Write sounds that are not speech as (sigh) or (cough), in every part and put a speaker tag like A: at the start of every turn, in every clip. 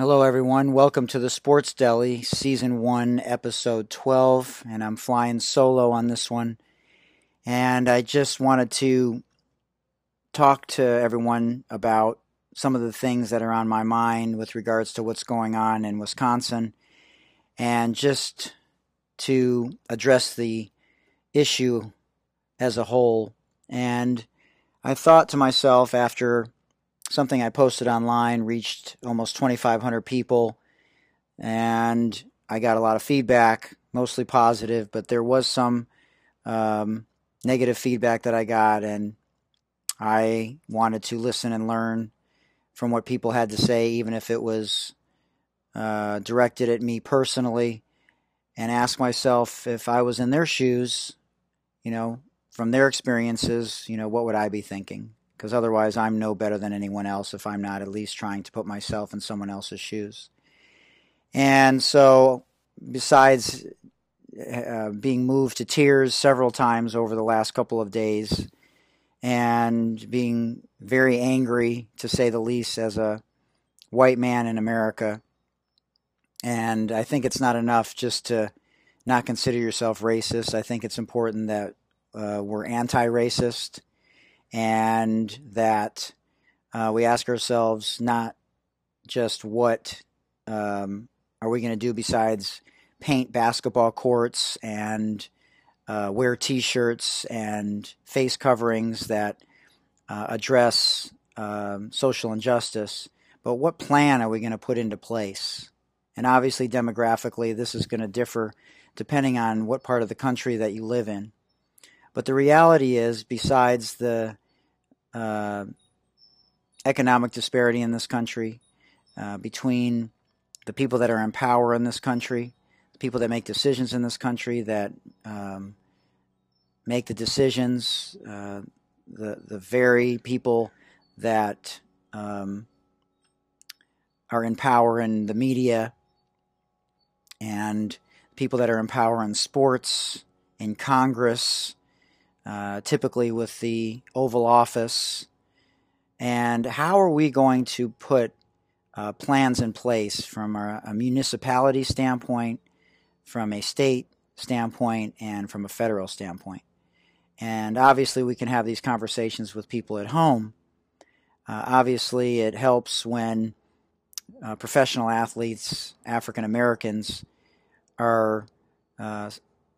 A: Hello, everyone. Welcome to the Sports Deli, Season 1, Episode 12. And I'm flying solo on this one. And I just wanted to talk to everyone about some of the things that are on my mind with regards to what's going on in Wisconsin and just to address the issue as a whole. And I thought to myself after something I posted online reached almost 2,500 people, and I got a lot of feedback, mostly positive, but there was some um, negative feedback that I got, and I wanted to listen and learn from what people had to say, even if it was uh, directed at me personally, and ask myself if I was in their shoes, you know, from their experiences, you know, what would I be thinking? Because otherwise I'm no better than anyone else if I'm not at least trying to put myself in someone else's shoes. And so, besides uh, being moved to tears several times over the last couple of days and being very angry, to say the least, as a white man in America, and I think it's not enough just to not consider yourself racist. I think it's important that uh, we're anti racist and that uh, we ask ourselves not just what um, are we going to do besides paint basketball courts and uh, wear T-shirts and face coverings that uh, address um, social injustice, but what plan are we going to put into place? And obviously, demographically, this is going to differ depending on what part of the country that you live in. But the reality is, besides the uh, economic disparity in this country uh, between the people that are in power in this country, the people that make decisions in this country, that um, make the decisions, uh, the the very people that um, are in power in the media, and people that are in power in sports, in Congress, uh, typically with the Oval Office. And how are we going to put uh, plans in place from a, a, municipality standpoint, from a state standpoint, and from a federal standpoint? And obviously, we can have these conversations with people at home. Uh, obviously, it helps when uh, professional athletes, African Americans, are uh,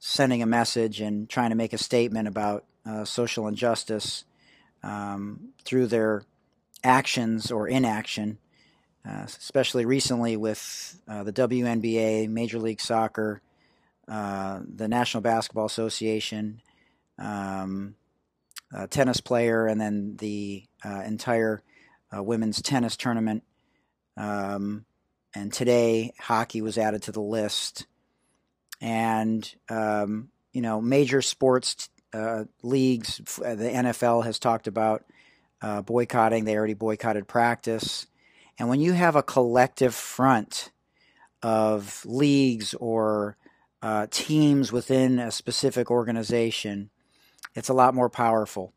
A: sending a message and trying to make a statement about uh, social injustice um, through their actions or inaction, uh, especially recently with uh, the WNBA, Major League Soccer, uh, the National Basketball Association, um, tennis player, and then the uh, entire uh, women's tennis tournament. Um, and today, hockey was added to the list and um, you know major sports uh, leagues. Uh, the NFL has talked about uh, boycotting. They already boycotted practice, and when you have a collective front of leagues or uh, teams within a specific organization, it's a lot more powerful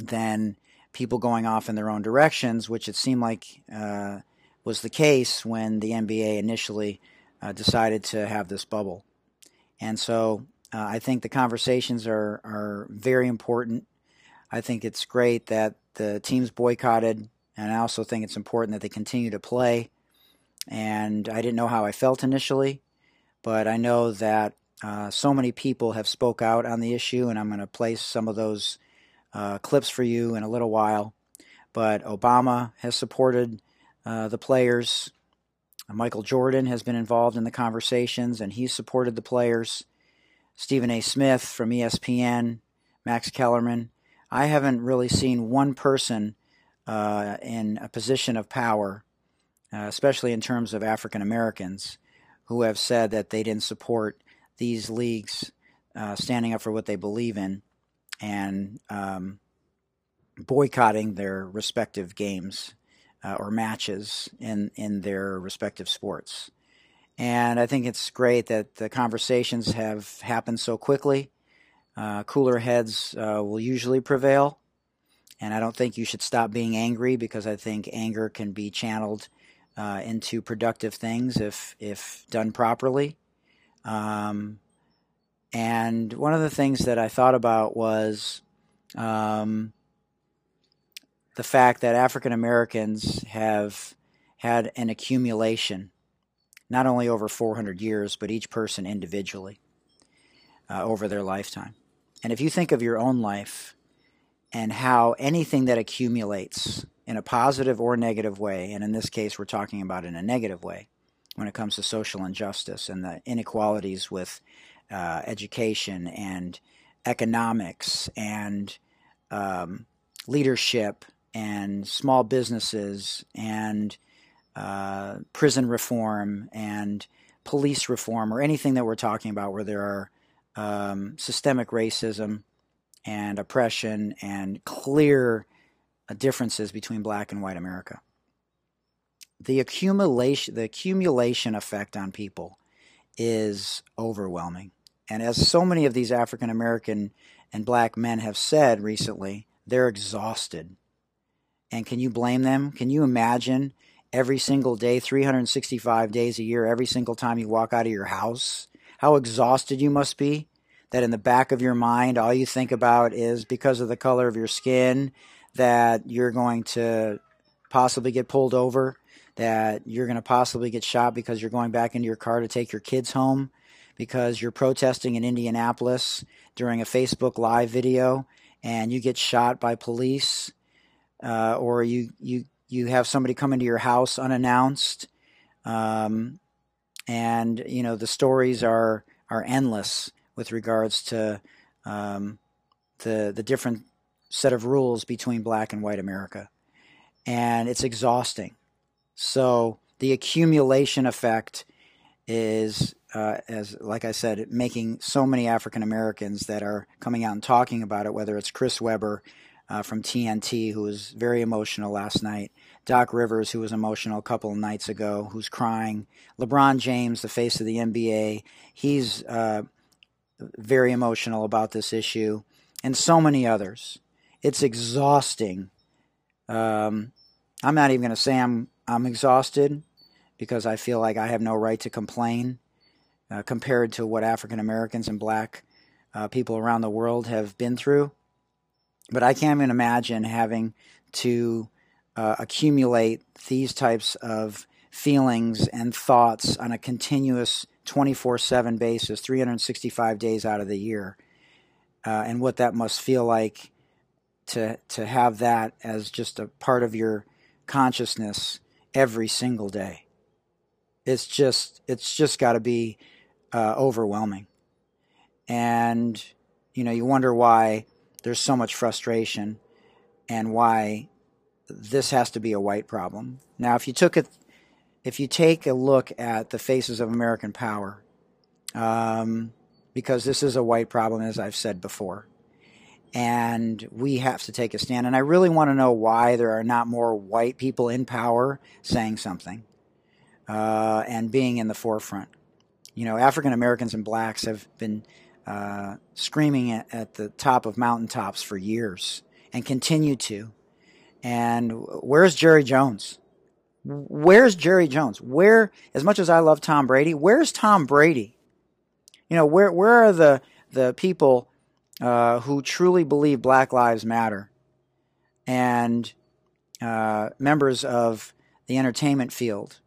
A: than people going off in their own directions, which it seemed like uh, was the case when the NBA initially uh, decided to have this bubble. And so uh, I think the conversations are, are very important. I think it's great that the teams boycotted, and I also think it's important that they continue to play. And I didn't know how I felt initially, but I know that uh, so many people have spoke out on the issue, and I'm going to play some of those uh, clips for you in a little while. But Obama has supported uh, the players. Michael Jordan has been involved in the conversations and he's supported the players. Stephen A. Smith from ESPN, Max Kellerman. I haven't really seen one person uh, in a position of power, uh, especially in terms of African Americans, who have said that they didn't support these leagues uh, standing up for what they believe in and um, boycotting their respective games uh, or matches in in their respective sports. And I think it's great that the conversations have happened so quickly. Uh, cooler heads uh, will usually prevail, and I don't think you should stop being angry because I think anger can be channeled uh, into productive things if if done properly. Um, and one of the things that I thought about was um, the fact that African Americans have had an accumulation, not only over 400 years, but each person individually uh, over their lifetime. And if you think of your own life and how anything that accumulates in a positive or negative way, and in this case, we're talking about in a negative way when it comes to social injustice and the inequalities with uh, education and economics and um, leadership and small businesses and uh, prison reform and police reform or anything that we're talking about where there are um, systemic racism and oppression and clear uh, differences between black and white America. The accumulation, the accumulation effect on people is overwhelming. And as so many of these African American and black men have said recently, they're exhausted. And can you blame them? Can you imagine every single day, 365 days a year, every single time you walk out of your house, how exhausted you must be? That in the back of your mind, all you think about is because of the color of your skin, that you're going to possibly get pulled over, that you're going to possibly get shot because you're going back into your car to take your kids home, because you're protesting in Indianapolis during a Facebook Live video and you get shot by police, uh, or you, you you have somebody come into your house unannounced, um, and you know the stories are are endless with regards to um, the the different set of rules between black and white America, and it's exhausting. So the accumulation effect is, uh, as like I said, making so many African Americans that are coming out and talking about it. Whether it's Chris Webber uh, from TNT, who was very emotional last night. Doc Rivers, who was emotional a couple of nights ago, who's crying. LeBron James, the face of the NBA, he's uh, very emotional about this issue, and so many others. It's exhausting. Um, I'm not even going to say I'm I'm exhausted because I feel like I have no right to complain uh, compared to what African Americans and Black uh, people around the world have been through. But I can't even imagine having to uh, accumulate these types of feelings and thoughts on a continuous 24 7 basis, 365 days out of the year, uh, and what that must feel like to, to have that as just a part of your consciousness every single day. It's just, it's just got to be uh, overwhelming. And, you know, you wonder why there's so much frustration and why this has to be a white problem. Now, if you took it, if you take a look at the faces of American power, um, because this is a white problem, as I've said before, and we have to take a stand. And I really want to know why there are not more white people in power saying something uh, and being in the forefront. You know, African Americans and blacks have been uh, screaming at, at, the top of mountaintops for years and continue to. And where's Jerry Jones? Where's Jerry Jones? Where, as much as I love Tom Brady, where's Tom Brady? You know, where where are the the people uh, who truly believe Black Lives Matter and uh, members of the entertainment field?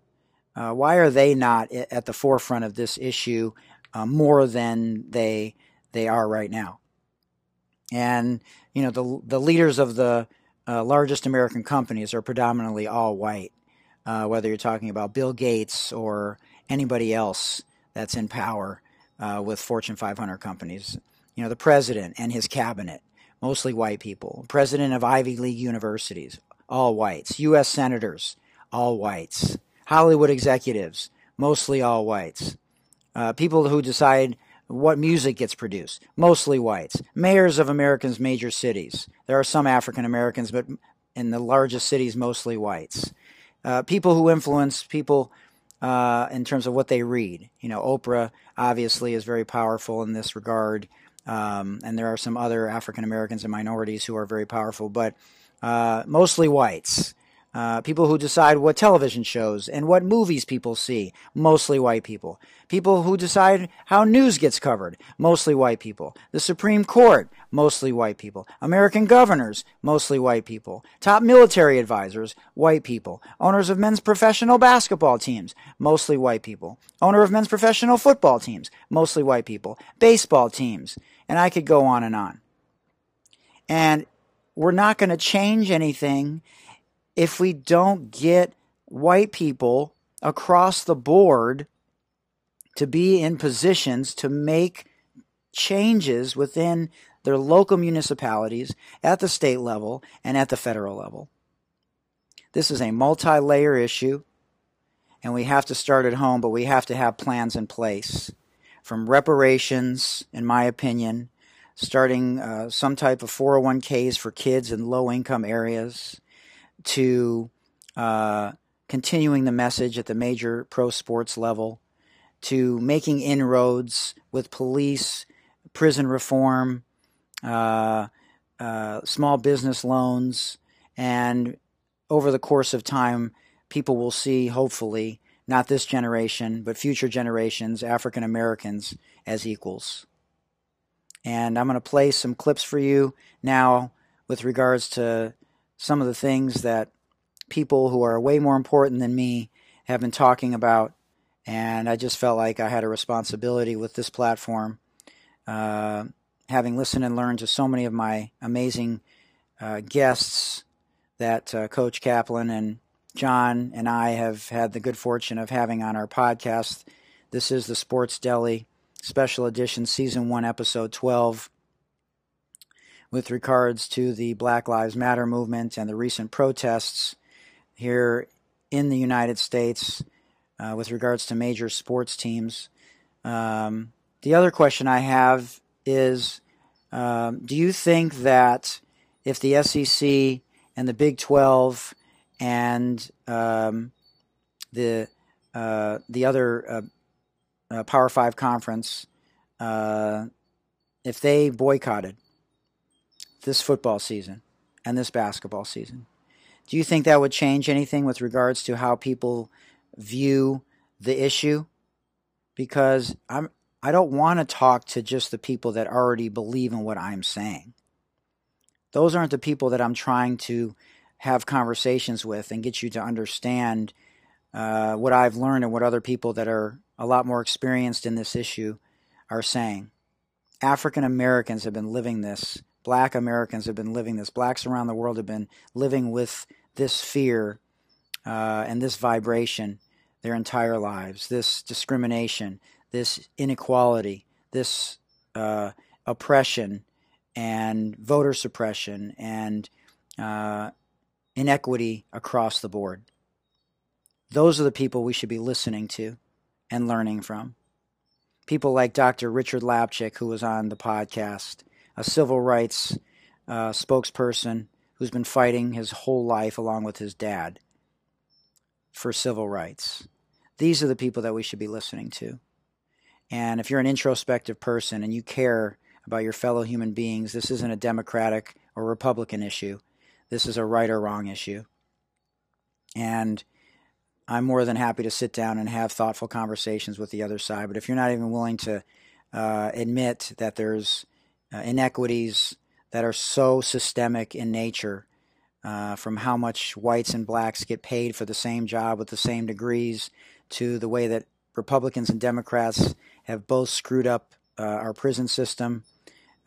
A: Uh, why are they not at the forefront of this issue uh, more than they they are right now. And you know the the leaders of the uh, largest American companies are predominantly all white. Uh, whether you're talking about Bill Gates or anybody else that's in power uh, with Fortune 500 companies, you know the president and his cabinet, mostly white people. President of Ivy League universities, all whites. U.S. senators, all whites. Hollywood executives, mostly all whites. Uh, people who decide what music gets produced, mostly whites. Mayors of Americans' major cities. There are some African Americans, but in the largest cities, mostly whites. Uh, people who influence people uh, in terms of what they read. You know, Oprah obviously is very powerful in this regard, um, and there are some other African Americans and minorities who are very powerful, but uh, mostly whites. Uh, people who decide what television shows and what movies people see, mostly white people. People who decide how news gets covered, mostly white people. The Supreme Court, mostly white people. American governors, mostly white people. Top military advisors, white people. Owners of men's professional basketball teams, mostly white people. Owner of men's professional football teams, mostly white people. Baseball teams. And I could go on and on. And we're not going to change anything if we don't get white people across the board to be in positions to make changes within their local municipalities at the state level and at the federal level. This is a multi layer issue, and we have to start at home, but we have to have plans in place. From reparations, in my opinion, starting uh, some type of 401ks for kids in low income areas, to uh, continuing the message at the major pro sports level, to making inroads with police, prison reform, uh, uh, small business loans, and over the course of time, people will see, hopefully, not this generation, but future generations, African Americans, as equals. And I'm going to play some clips for you now with regards to some of the things that people who are way more important than me have been talking about. And I just felt like I had a responsibility with this platform, uh, having listened and learned to so many of my amazing uh, guests that uh, Coach Kaplan and John and I have had the good fortune of having on our podcast. This is the Sports Deli Special Edition, Season 1, Episode 12 with regards to the Black Lives Matter movement and the recent protests here in the United States uh, with regards to major sports teams. Um, the other question I have is um, Do you think that if the SEC and the Big 12 and um, the uh, the other uh, uh Power Five conference, uh, if they boycotted this football season and this basketball season. Do you think that would change anything with regards to how people view the issue? Because I'm I don't want to talk to just the people that already believe in what I'm saying. Those aren't the people that I'm trying to have conversations with and get you to understand uh, what I've learned and what other people that are a lot more experienced in this issue are saying. African Americans have been living this black Americans have been living this. Blacks around the world have been living with this fear uh, and this vibration their entire lives. This discrimination, this inequality, this uh, oppression, and voter suppression, and uh, inequity across the board. Those are the people we should be listening to and learning from. People like Dr. Richard Lapchick, who was on the podcast, a civil rights uh, spokesperson who's been fighting his whole life along with his dad for civil rights. These are the people that we should be listening to. And if you're an introspective person and you care about your fellow human beings, this isn't a Democratic or Republican issue. This is a right or wrong issue. And I'm more than happy to sit down and have thoughtful conversations with the other side. But if you're not even willing to uh, admit that there's uh, inequities that are so systemic in nature, uh, from how much whites and blacks get paid for the same job with the same degrees, to the way that Republicans and Democrats have both screwed up uh, our prison system,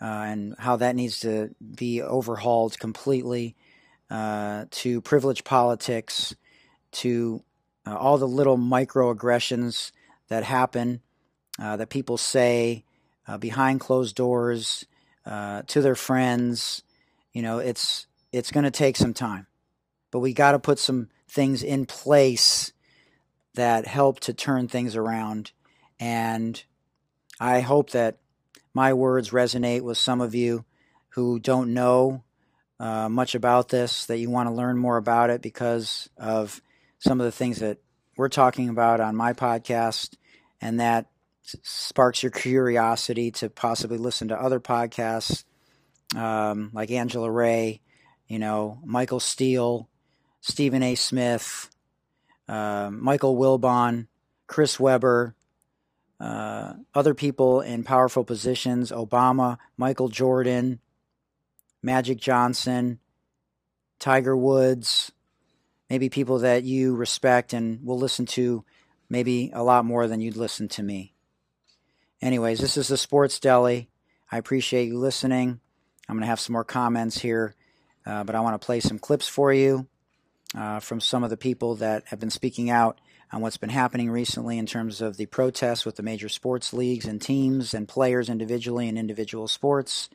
A: uh, and how that needs to be overhauled completely, uh, to privilege politics, to uh, all the little microaggressions that happen, that people say behind closed doors uh, to their friends. You know, it's it's going to take some time, but we got to put some things in place that help to turn things around. And I hope that my words resonate with some of you who don't know uh, much about this, that you want to learn more about it because of some of the things that we're talking about on my podcast, and that sparks your curiosity to possibly listen to other podcasts um, like Angela Rye, you know, Michael Steele, Stephen A. Smith, uh, Michael Wilbon, Chris Webber, uh, other people in powerful positions Obama, Michael Jordan, Magic Johnson, Tiger Woods, maybe people that you respect and will listen to maybe a lot more than you'd listen to me. Anyways, this is the Sports Deli. I appreciate you listening. I'm going to have some more comments here, uh, but I want to play some clips for you uh, from some of the people that have been speaking out on what's been happening recently in terms of the protests with the major sports leagues and teams and players individually in individual sports.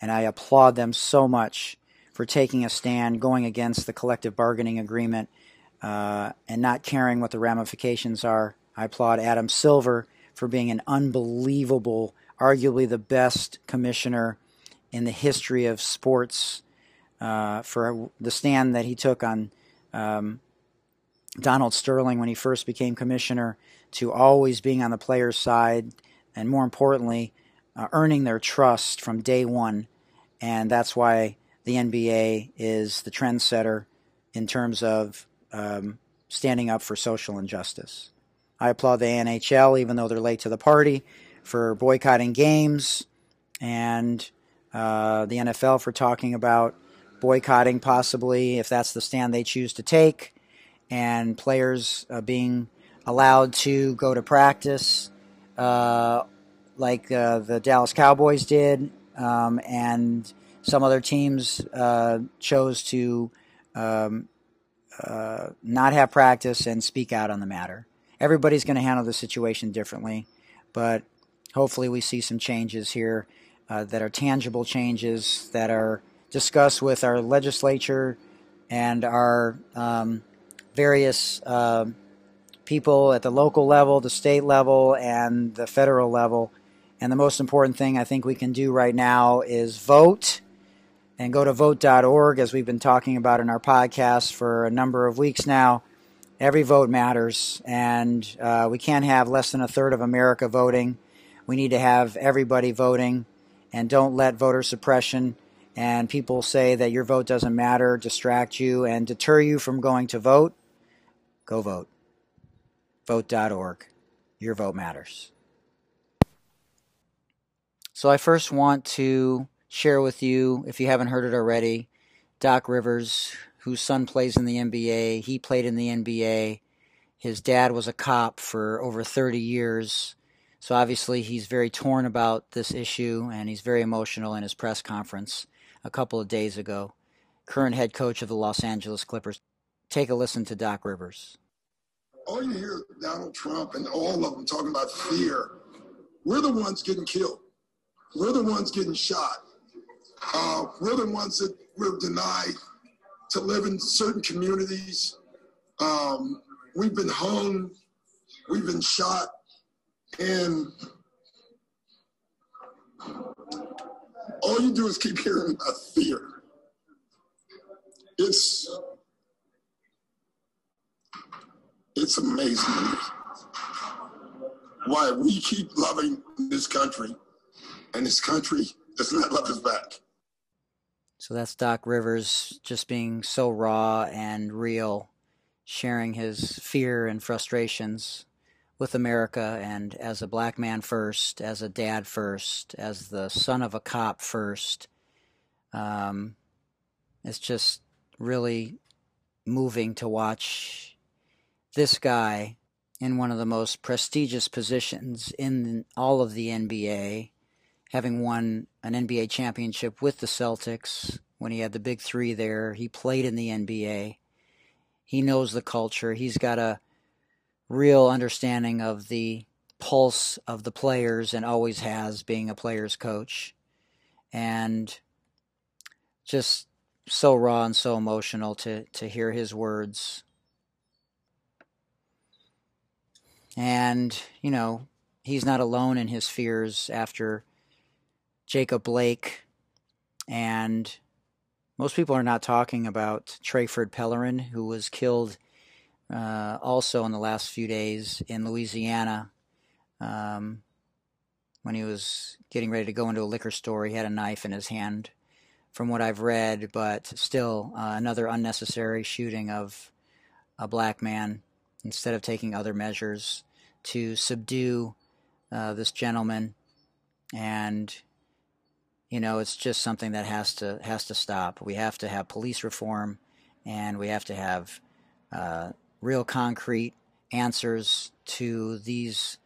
A: And I applaud them so much for taking a stand, going against the collective bargaining agreement, uh, and not caring what the ramifications are. I applaud Adam Silver for being an unbelievable, arguably the best commissioner in the history of sports, uh, for the stand that he took on um, Donald Sterling when he first became commissioner to always being on the players' side, and more importantly, uh, earning their trust from day one. And that's why the NBA is the trendsetter in terms of um, standing up for social injustice. I applaud the NHL, even though they're late to the party, for boycotting games, and uh, the NFL for talking about boycotting possibly if that's the stand they choose to take and players uh, being allowed to go to practice uh, like uh, the Dallas Cowboys did, um, and some other teams uh, chose to um, uh, not have practice and speak out on the matter. Everybody's going to handle the situation differently, but hopefully we see some changes here uh, that are tangible changes that are discussed with our legislature and our um, various uh, people at the local level, the state level, and the federal level. And the most important thing I think we can do right now is vote and go to vote.org, as we've been talking about in our podcast for a number of weeks now. Every vote matters, and uh, we can't have less than a third of America voting. We need to have everybody voting, and don't let voter suppression and people say that your vote doesn't matter, distract you, and deter you from going to vote. Go vote. Vote.org. Your vote matters. So, I first want to share with you, if you haven't heard it already, Doc Rivers, whose son plays in the NBA. He played in the NBA. His dad was a cop for over 30 years. So, obviously, he's very torn about this issue and he's very emotional in his press conference a couple of days ago. Current head coach of the Los Angeles Clippers. Take a listen to Doc Rivers.
B: All you hear Donald Trump and all of them talking about fear. We're the ones getting killed. We're the ones getting shot. Uh, we're the ones that we're denied to live in certain communities. Um, we've been hung. We've been shot. And all you do is keep hearing about fear. It's it's amazing why we keep loving this country and this country does not love us back.
A: So that's Doc Rivers just being so raw and real, sharing his fear and frustrations with America and as a black man first, as a dad first, as the son of a cop first. Um, it's just really moving to watch this guy in one of the most prestigious positions in all of the NBA, having won an NBA championship with the Celtics when he had the big three there. He played in the NBA. He knows the culture. He's got a real understanding of the pulse of the players and always has being a player's coach. And just so raw and so emotional to, to hear his words And, you know, he's not alone in his fears after Jacob Blake. And most people are not talking about Trayford Pellerin, who was killed uh, also in the last few days in Louisiana um, when he was getting ready to go into a liquor store. He had a knife in his hand from what I've read, but still uh, another unnecessary shooting of a black man instead of taking other measures to subdue uh, this gentleman. And you know, it's just something that has to has to stop. We have to have police reform, and we have to have uh, real concrete answers to these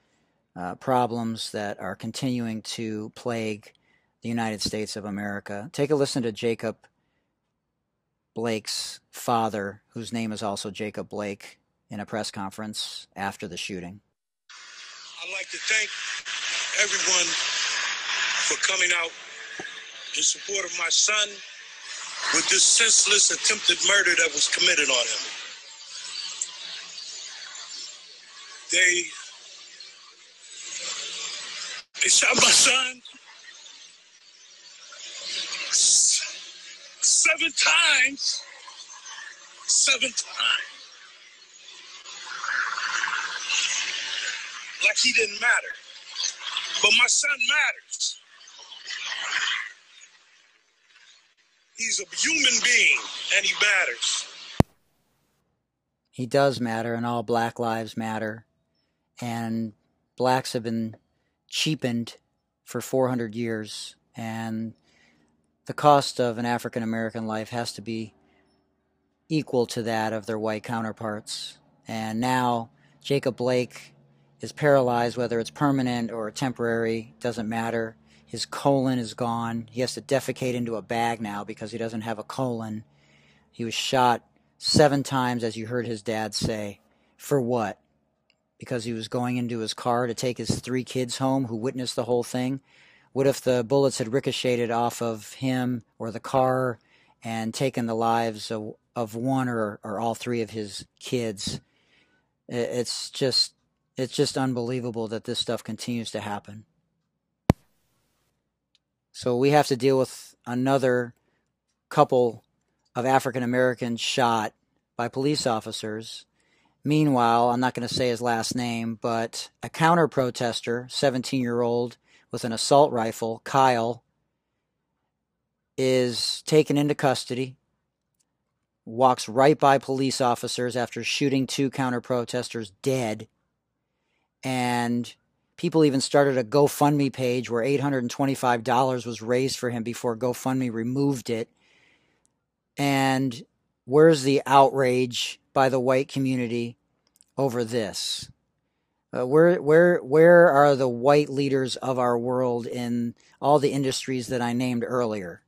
A: uh, problems that are continuing to plague the United States of America. Take a listen to Jacob Blake's father, whose name is also Jacob Blake, in a press conference after the shooting.
C: I'd like to thank everyone for coming out in support of my son with this senseless attempted murder that was committed on him. They they shot my son seven times. Seven times. Like he didn't matter. But my son matters. He's a human being and he matters.
A: He does matter, and all black lives matter. And blacks have been cheapened for 400 years. And the cost of an African American life has to be equal to that of their white counterparts. And now Jacob Blake is paralyzed, whether it's permanent or temporary, doesn't matter. His colon is gone. He has to defecate into a bag now because he doesn't have a colon. He was shot seven times, as you heard his dad say. For what? Because he was going into his car to take his three kids home who witnessed the whole thing? What if the bullets had ricocheted off of him or the car and taken the lives of, of one or, or all three of his kids? It's just it's just unbelievable that this stuff continues to happen. So we have to deal with another couple of African Americans shot by police officers. Meanwhile, I'm not going to say his last name, but a counter protester, 17 year old, with an assault rifle, Kyle, is taken into custody, walks right by police officers after shooting two counter protesters dead, and people even started a GoFundMe page where $825 was raised for him before GoFundMe removed it. And where's the outrage by the white community over this? Uh, where where where are the white leaders of our world in all the industries that I named earlier?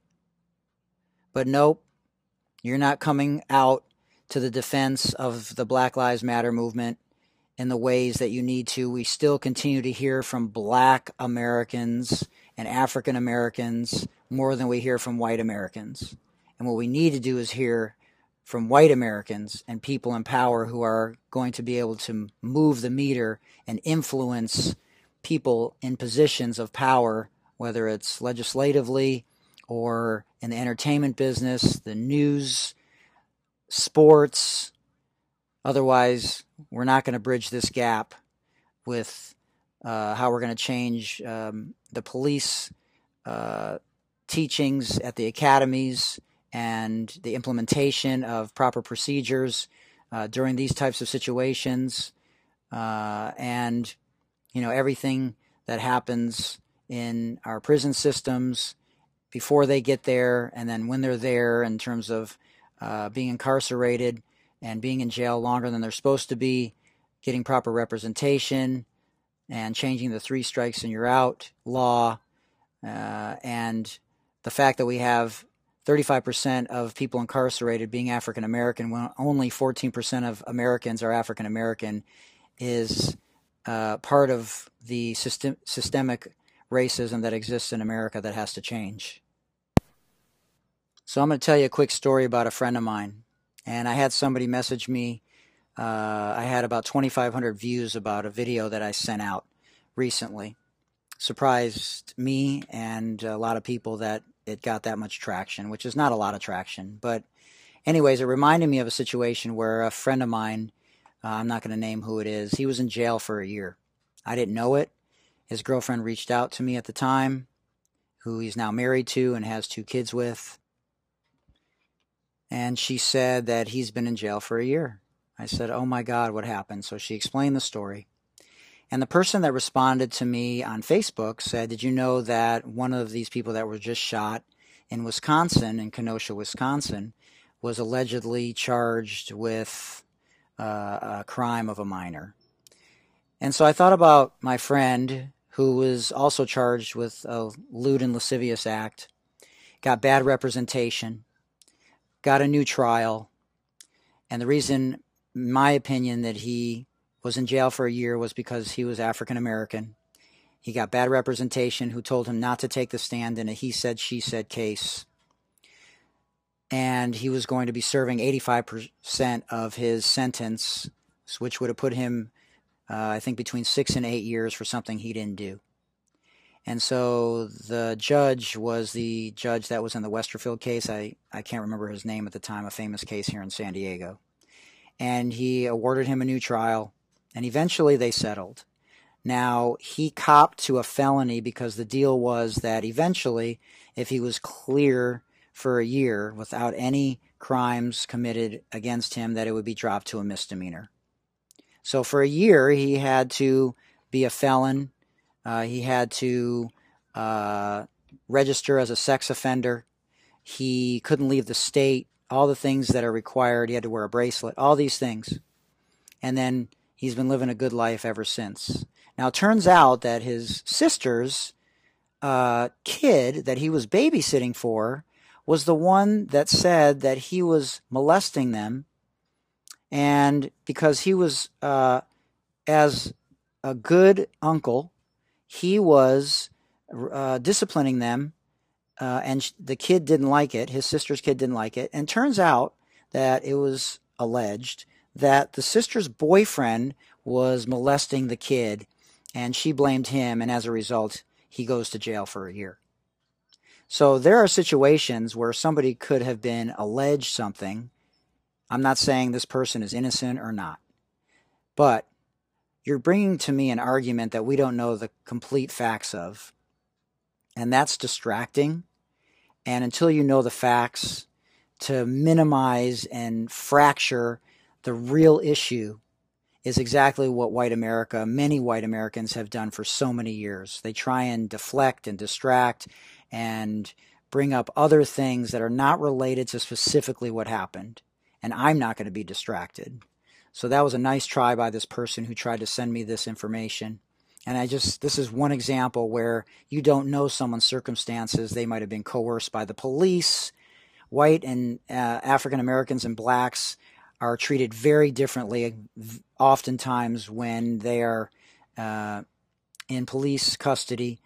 A: But nope, you're not coming out to the defense of the Black Lives Matter movement in the ways that you need to. We still continue to hear from black Americans and African Americans more than we hear from white Americans. And what we need to do is hear from white Americans and people in power who are going to be able to move the meter and influence people in positions of power, whether it's legislatively or in the entertainment business, the news, sports. Otherwise, we're not going to bridge this gap with uh, how we're going to change um, the police uh, teachings at the academies and the implementation of proper procedures uh, during these types of situations, uh, and you know everything that happens in our prison systems before they get there, and then when they're there, in terms of uh, being incarcerated and being in jail longer than they're supposed to be, getting proper representation, and changing the three strikes and you're out law, uh, and the fact that we have 35% of people incarcerated being African American, when only 14% of Americans are African American, is uh, part of the system, systemic racism that exists in America that has to change. So, I'm going to tell you a quick story about a friend of mine. And I had somebody message me. Uh, I had about 2,500 views about a video that I sent out recently. Surprised me and a lot of people that it got that much traction, which is not a lot of traction. But, anyways, it reminded me of a situation where a friend of mine, uh, I'm not going to name who it is, he was in jail for a year. I didn't know it. His girlfriend reached out to me at the time, who he's now married to and has two kids with. And she said that he's been in jail for a year. I said, Oh my God, what happened? So she explained the story. And the person that responded to me on Facebook said, Did you know that one of these people that were just shot in Wisconsin, in Kenosha, Wisconsin, was allegedly charged with uh, a crime of a minor? And so I thought about my friend who was also charged with a lewd and lascivious act, got bad representation, got a new trial. And the reason, my opinion, that he was in jail for a year was because he was African American. He got bad representation who told him not to take the stand in a he said, she said case. And he was going to be serving 85% of his sentence, which would have put him, uh, I think, between six and eight years for something he didn't do. And so the judge was the judge that was in the Westerfield case. I, I can't remember his name at the time, a famous case here in San Diego. And he awarded him a new trial and eventually they settled. Now, he copped to a felony because the deal was that eventually, if he was clear for a year without any crimes committed against him, that it would be dropped to a misdemeanor. So for a year, he had to be a felon. Uh, he had to uh, register as a sex offender. He couldn't leave the state. All the things that are required. He had to wear a bracelet. All these things. And then he's been living a good life ever since. Now, it turns out that his sister's uh, kid that he was babysitting for was the one that said that he was molesting them. And because he was, uh, as a good uncle, he was uh, disciplining them. Uh, and sh- the kid didn't like it. His sister's kid didn't like it. And turns out that it was alleged that the sister's boyfriend was molesting the kid and she blamed him, and as a result, he goes to jail for a year. So there are situations where somebody could have been alleged something. I'm not saying this person is innocent or not, but you're bringing to me an argument that we don't know the complete facts of, and that's distracting. And until you know the facts, to minimize and fracture the real issue is exactly what white America, many white Americans have done for so many years. They try and deflect and distract and bring up other things that are not related to specifically what happened. And I'm not going to be distracted. So that was a nice try by this person who tried to send me this information. And I just, this is one example where you don't know someone's circumstances. They might have been coerced by the police. White and uh, African Americans and blacks are treated very differently, oftentimes when they are uh, in police custody.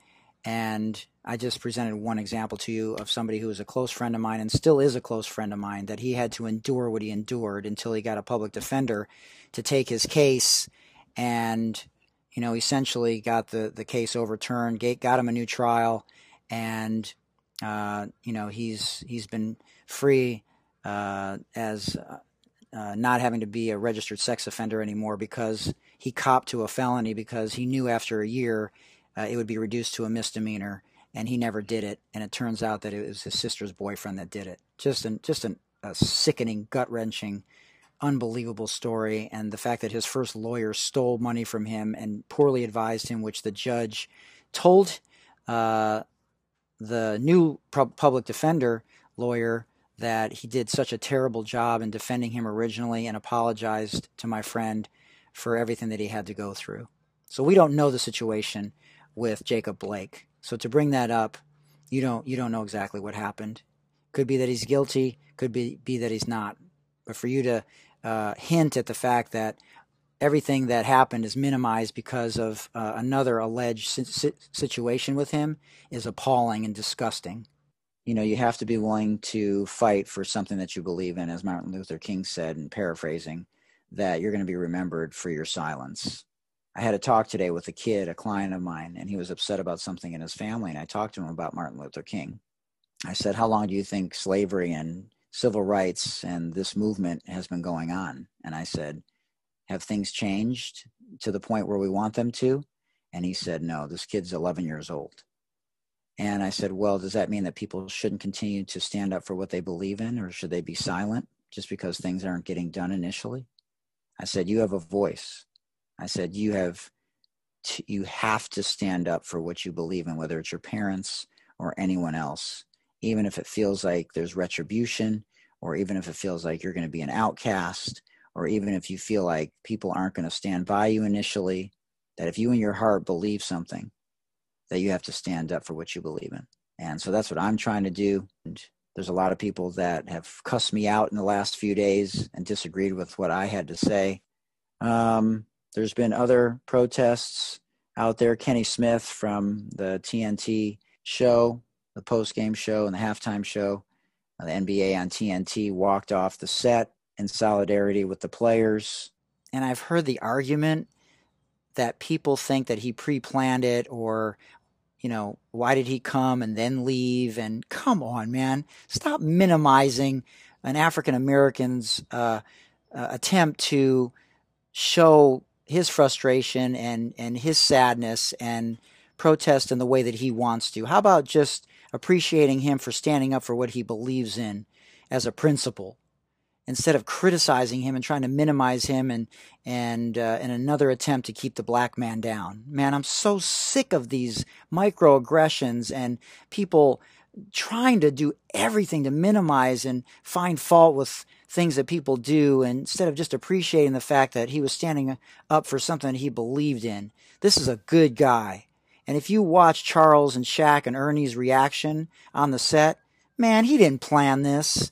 A: And I just presented one example to you of somebody who was a close friend of mine and still is a close friend of mine that he had to endure what he endured until he got a public defender to take his case and you know essentially got the the case overturned got him a new trial and uh, you know he's he's been free uh, as uh, not having to be a registered sex offender anymore because he copped to a felony because he knew after a year uh, it would be reduced to a misdemeanor, and he never did it. And it turns out that it was his sister's boyfriend that did it. Just an just an, a sickening, gut wrenching, unbelievable story. And the fact that his first lawyer stole money from him and poorly advised him, which the judge told uh, the new public defender lawyer that he did such a terrible job in defending him originally and apologized to my friend for everything that he had to go through. So we don't know the situation with Jacob Blake. So to bring that up, you don't you don't know exactly what happened. Could be that he's guilty, could be be that he's not. But for you to uh, hint at the fact that everything that happened is minimized because of uh, another alleged si- situation with him is appalling and disgusting you know, you have to be willing to fight for something that you believe in, as Martin Luther King said, and paraphrasing, that you're going to be remembered for your silence. I had a talk today with a kid, a client of mine, and he was upset about something in his family, and I talked to him about Martin Luther King. I said, How long do you think slavery and civil rights and this movement has been going on? And I said, Have things changed to the point where we want them to? And he said, No, this kid's 11 years old. And I said, well, does that mean that people shouldn't continue to stand up for what they believe in, or should they be silent just because things aren't getting done initially? I said, you have a voice. I said, you have, to, you have to stand up for what you believe in, whether it's your parents or anyone else, even if it feels like there's retribution, or even if it feels like you're going to be an outcast, or even if you feel like people aren't going to stand by you initially, that if you in your heart believe something, that you have to stand up for what you believe in. And so that's what I'm trying to do. And there's a lot of people that have cussed me out in the last few days and disagreed with what I had to say. Um, there's been other protests out there. Kenny Smith from the TNT show, the post game show, and the halftime show, the NBA on TNT, walked off the set in solidarity with the players. And I've heard the argument that people think that he pre-planned it or you know why did he come and then leave and come on man stop minimizing an african american's uh, uh, attempt to show his frustration and and his sadness and protest in the way that he wants to how about just appreciating him for standing up for what he believes in as a principle instead of criticizing him and trying to minimize him and and uh, in another attempt to keep the black man down. Man, I'm so sick of these microaggressions and people trying to do everything to minimize and find fault with things that people do instead of just appreciating the fact that he was standing up for something he believed in. This is a good guy. And if you watch Charles and Shaq and Ernie's reaction on the set, man, he didn't plan this.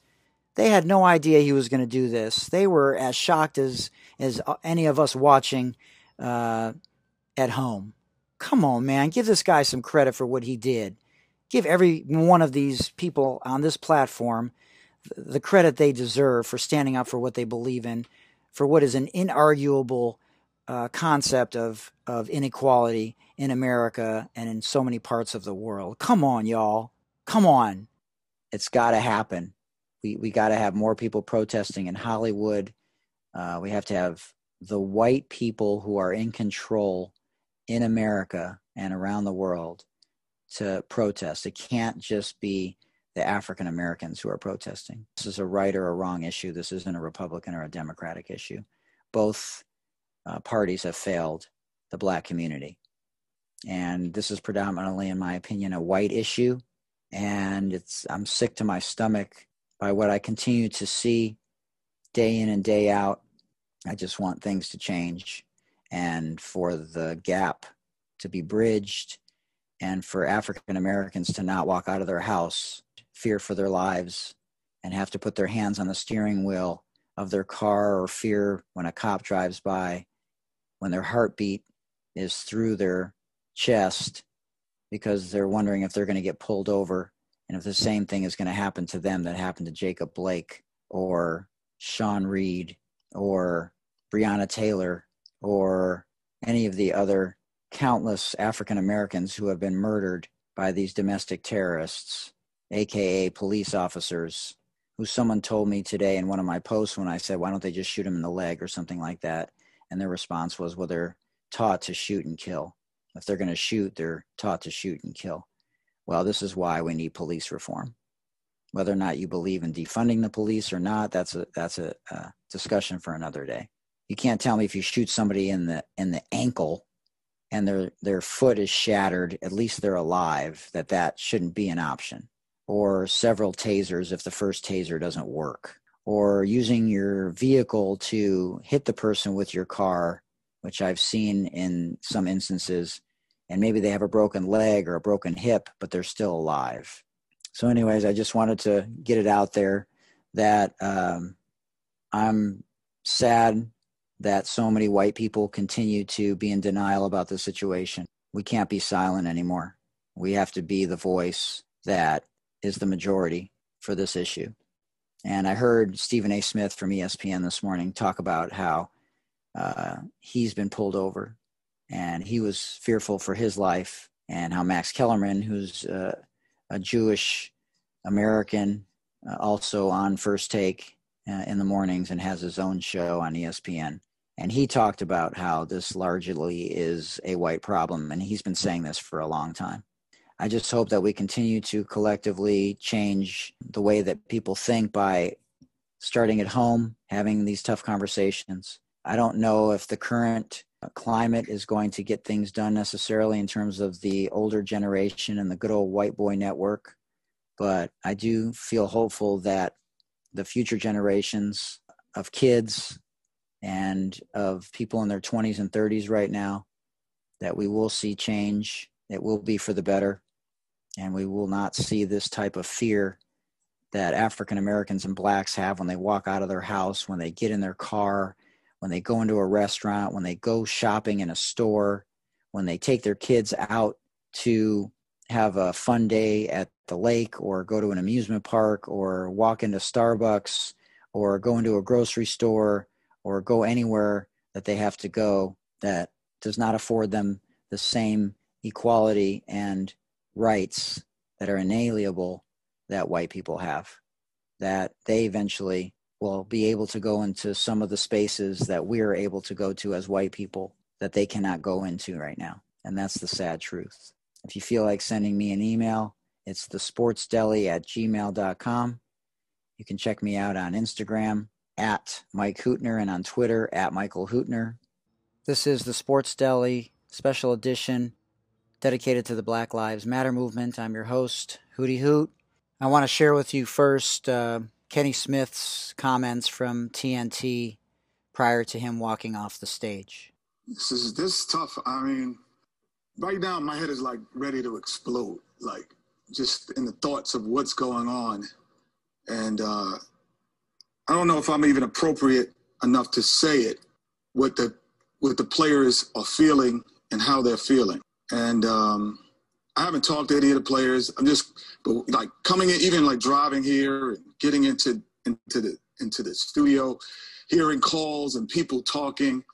A: They had no idea he was going to do this. They were as shocked as as any of us watching uh, at home. Come on, man, give this guy some credit for what he did. Give every one of these people on this platform the credit they deserve for standing up for what they believe in, for what is an inarguable uh, concept of of inequality in America and in so many parts of the world. Come on, y'all. Come on. It's got to happen we we got to have more people protesting in Hollywood. Uh, we have to have the white people who are in control in America and around the world to protest. It can't just be the African Americans who are protesting. This is a right or a wrong issue. This isn't a Republican or a Democratic issue. Both uh, parties have failed the black community. And this is predominantly, in my opinion, a white issue. And it's I'm sick to my stomach by what I continue to see day in and day out. I just want things to change and for the gap to be bridged and for African Americans to not walk out of their house, fear for their lives, and have to put their hands on the steering wheel of their car or fear when a cop drives by, when their heartbeat is through their chest because they're wondering if they're going to get pulled over and if the same thing is going to happen to them that happened to Jacob Blake or Sean Reed or Breonna Taylor or any of the other countless African Americans who have been murdered by these domestic terrorists, aka police officers, who someone told me today in one of my posts when I said, why don't they just shoot him in the leg or something like that? And their response was, well, they're taught to shoot and kill. If they're going to shoot, they're taught to shoot and kill. Well, this is why we need police reform. Whether or not you believe in defunding the police or not, that's a that's a, a discussion for another day. You can't tell me if you shoot somebody in the in the ankle and their their foot is shattered, at least they're alive, that that shouldn't be an option. Or several tasers if the first taser doesn't work. Or using your vehicle to hit the person with your car, which I've seen in some instances and maybe they have a broken leg or a broken hip, but they're still alive. So, anyways, I just wanted to get it out there that um, I'm sad that so many white people continue to be in denial about the situation. We can't be silent anymore. We have to be the voice that is the majority for this issue. And I heard Stephen A. Smith from ESPN this morning talk about how uh, he's been pulled over and he was fearful for his life. And how Max Kellerman, who's uh, a Jewish American, uh, also on First Take uh, in the mornings and has his own show on ESPN. And he talked about how this largely is a white problem, and he's been saying this for a long time. I just hope that we continue to collectively change the way that people think by starting at home, having these tough conversations. I don't know if the current climate is going to get things done necessarily in terms of the older generation and the good old white boy network, but I do feel hopeful that the future generations of kids and of people in their 20s and 30s right now that we will see change. It will be for the better, and we will not see this type of fear that African Americans and blacks have when they walk out of their house, when they get in their car, when they go into a restaurant, when they go shopping in a store, when they take their kids out to have a fun day at the lake or go to an amusement park or walk into Starbucks or go into a grocery store or go anywhere that they have to go that does not afford them the same equality and rights that are inalienable that white people have that they eventually will be able to go into some of the spaces that we're able to go to as white people that they cannot go into right now. And that's the sad truth. If you feel like sending me an email, it's the sportsdeli at gmail.com. You can check me out on Instagram at Mike Hootner and on Twitter at Michael Hootner. This is the Sports Deli special edition dedicated to the Black Lives Matter movement. I'm your host, Hootie Hoot. I want to share with you first uh, Kenny Smith's comments from TNT prior to him walking off the stage.
B: This is this is tough. I mean, right now my head is like ready to explode, like just in the thoughts of what's going on, and uh, I don't know if I'm even appropriate enough to say it. What the what the players are feeling and how they're feeling, and um, I haven't talked to any of the players. I'm just but like coming in, even like driving here and getting into into the into the studio, hearing calls and people talking.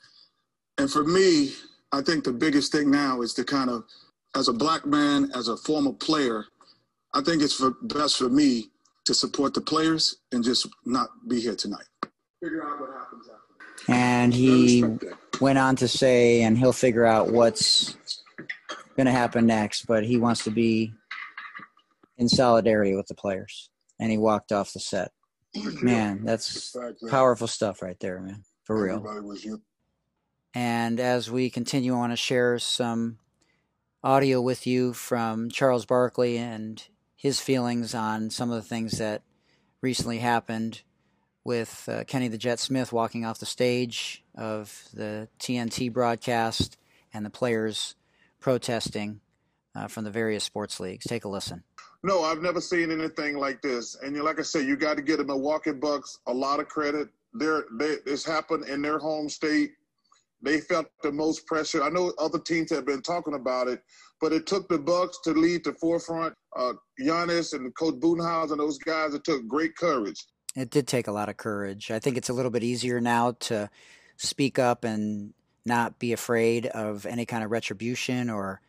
B: And for me, I think the biggest thing now is to kind of, as a black man, as a former player, I think it's for best for me to support the players and just not be here tonight. Figure out what happens after.
A: And he went on to say, and he'll figure out what's going to happen next, but he wants to be in solidarity with the players. And he walked off the set. Man, that's powerful stuff right there, man. For real. And as we continue, I want to share some audio with you from Charles Barkley and his feelings on some of the things that recently happened with uh, Kenny the Jet Smith walking off the stage of the TNT broadcast and the players protesting uh, from the various sports leagues. Take a listen.
D: No, I've never seen anything like this. And like I said, you got to give the Milwaukee Bucks a lot of credit. They're, they, this happened in their home state. They felt the most pressure. I know other teams have been talking about it, but it took the Bucks to lead the forefront. Uh, Giannis and Coach Budenholzer and those guys, it took great courage.
A: It did take a lot of courage. I think it's a little bit easier now to speak up and not be afraid of any kind of retribution or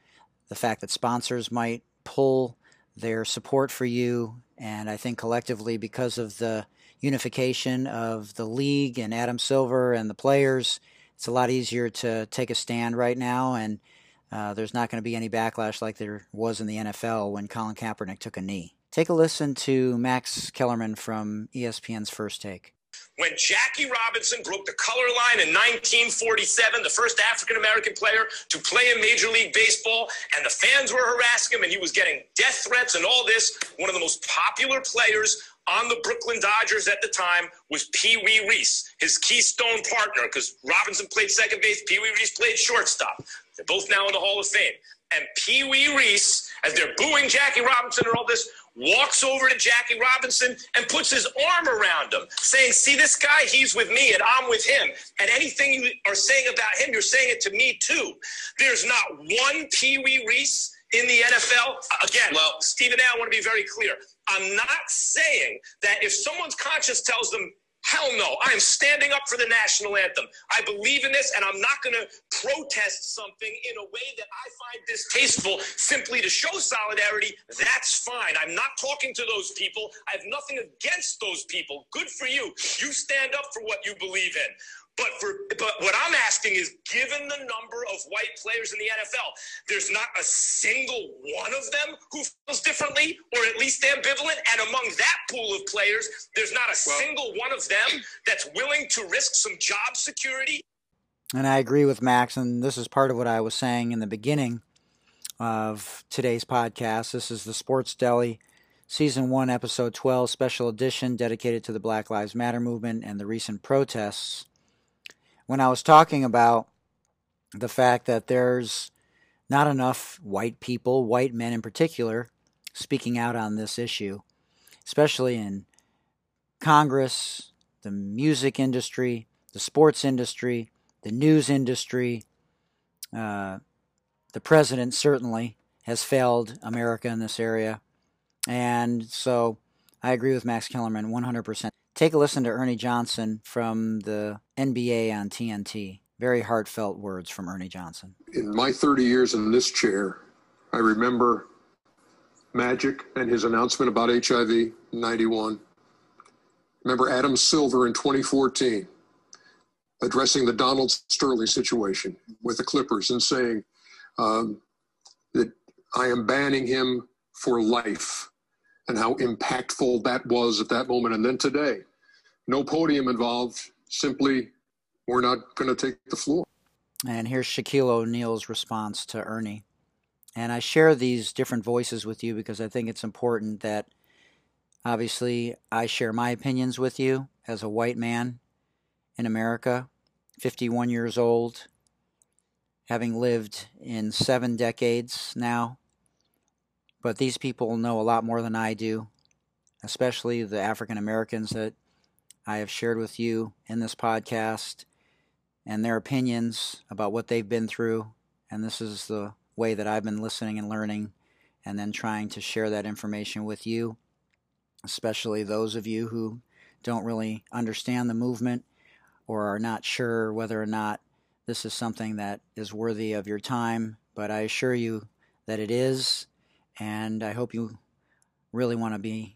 A: the fact that sponsors might pull their support for you. And I think collectively, because of the unification of the league and Adam Silver and the players, it's a lot easier to take a stand right now. And uh, there's not going to be any backlash like there was in the NFL when Colin Kaepernick took a knee. Take a listen to Max Kellerman from ESPN's First Take.
E: When Jackie Robinson broke the color line in 1947, the first African American player to play in Major League Baseball, and the fans were harassing him, and he was getting death threats and all this, one of the most popular players on the Brooklyn Dodgers at the time was Pee Wee Reese, his keystone partner, because Robinson played second base, Pee Wee Reese played shortstop. They're both now in the Hall of Fame. And Pee Wee Reese, as they're booing Jackie Robinson and all this, walks over to Jackie Robinson and puts his arm around him, saying, See this guy? He's with me and I'm with him. And anything you are saying about him, you're saying it to me too. There's not one Pee Wee Reese in the NFL. Again, well, Stephen A., I want to be very clear. I'm not saying that if someone's conscience tells them Hell no. I am standing up for the national anthem. I believe in this, and I'm not going to protest something in a way that I find distasteful simply to show solidarity. That's fine. I'm not talking to those people. I have nothing against those people. Good for you. You stand up for what you believe in. But for but what I'm asking is, given the number of white players in the NFL, there's not a single one of them who feels differently or at least ambivalent. And among that pool of players, there's not a well, single one of them that's willing to risk some job security.
A: And I agree with Max, and this is part of what I was saying in the beginning of today's podcast. This is the Sports Deli Season 1, Episode 12, special edition dedicated to the Black Lives Matter movement and the recent protests. When I was talking about the fact that there's not enough white people, white men in particular, speaking out on this issue, especially in Congress, the music industry, the sports industry, the news industry. Uh, the president certainly has failed America in this area. And so I agree with Max Kellerman 100%. Take a listen to Ernie Johnson from the NBA on TNT. Very heartfelt words from Ernie Johnson.
F: In my 30 years in this chair, I remember Magic and his announcement about HIV 91. Remember Adam Silver in 2014 addressing the Donald Sterling situation with the Clippers and saying um, that I am banning him for life and how impactful that was at that moment. And then today, no podium involved, simply, we're not going to take the floor.
A: And here's Shaquille O'Neal's response to Ernie. And I share these different voices with you because I think it's important that obviously I share my opinions with you as a white man in America, 51 years old, having lived in seven decades now but these people know a lot more than I do, especially the African Americans that I have shared with you in this podcast and their opinions about what they've been through. And this is the way that I've been listening and learning and then trying to share that information with you, especially those of you who don't really understand the movement or are not sure whether or not this is something that is worthy of your time. But I assure you that it is and I hope you really want to be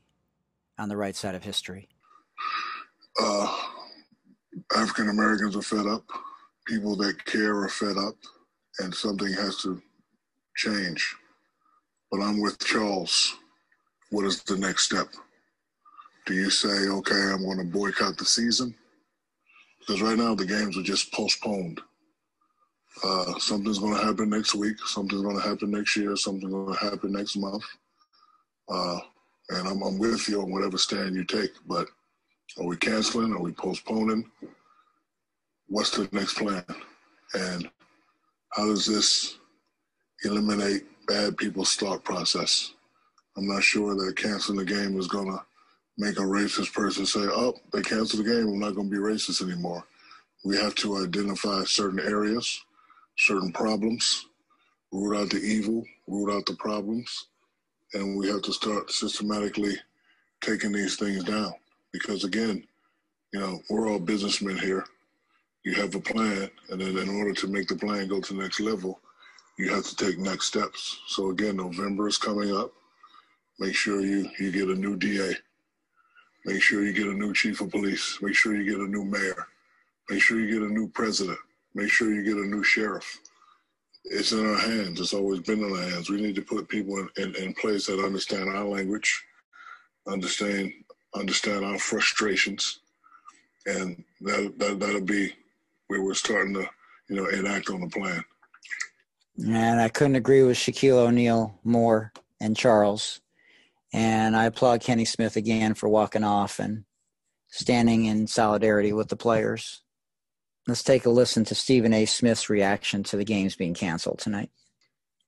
A: on the right side of history.
B: Uh, African Americans are fed up. People that care are fed up, and something has to change. But I'm with Charles. What is the next step? Do you say, okay, I'm going to boycott the season? Because right now the games are just postponed. Uh, something's going to happen next week. Something's going to happen next year. Something's going to happen next month. Uh, and I'm, I'm with you on whatever stand you take. But are we canceling? Are we postponing? What's the next plan? And how does this eliminate bad people's thought process? I'm not sure that canceling the game is going to make a racist person say, oh, they canceled the game. I'm not going to be racist anymore. We have to identify certain areas certain problems, root out the evil, root out the problems, and we have to start systematically taking these things down. Because again, you know, we're all businessmen here. You have a plan, and then in order to make the plan go to the next level, you have to take next steps. So again, November is coming up. Make sure you, you get a new DA. Make sure you get a new chief of police. Make sure you get a new mayor. Make sure you get a new president. Make sure you get a new sheriff. It's in our hands. It's always been in our hands. We need to put people in, in, in place that understand our language, understand understand our frustrations, and that, that that'll be where we're starting to, you know, enact on the plan.
A: And I couldn't agree with Shaquille O'Neal more and Charles. And I applaud Kenny Smith again for walking off and standing in solidarity with the players. Let's take a listen to Stephen A. Smith's reaction to the games being canceled tonight.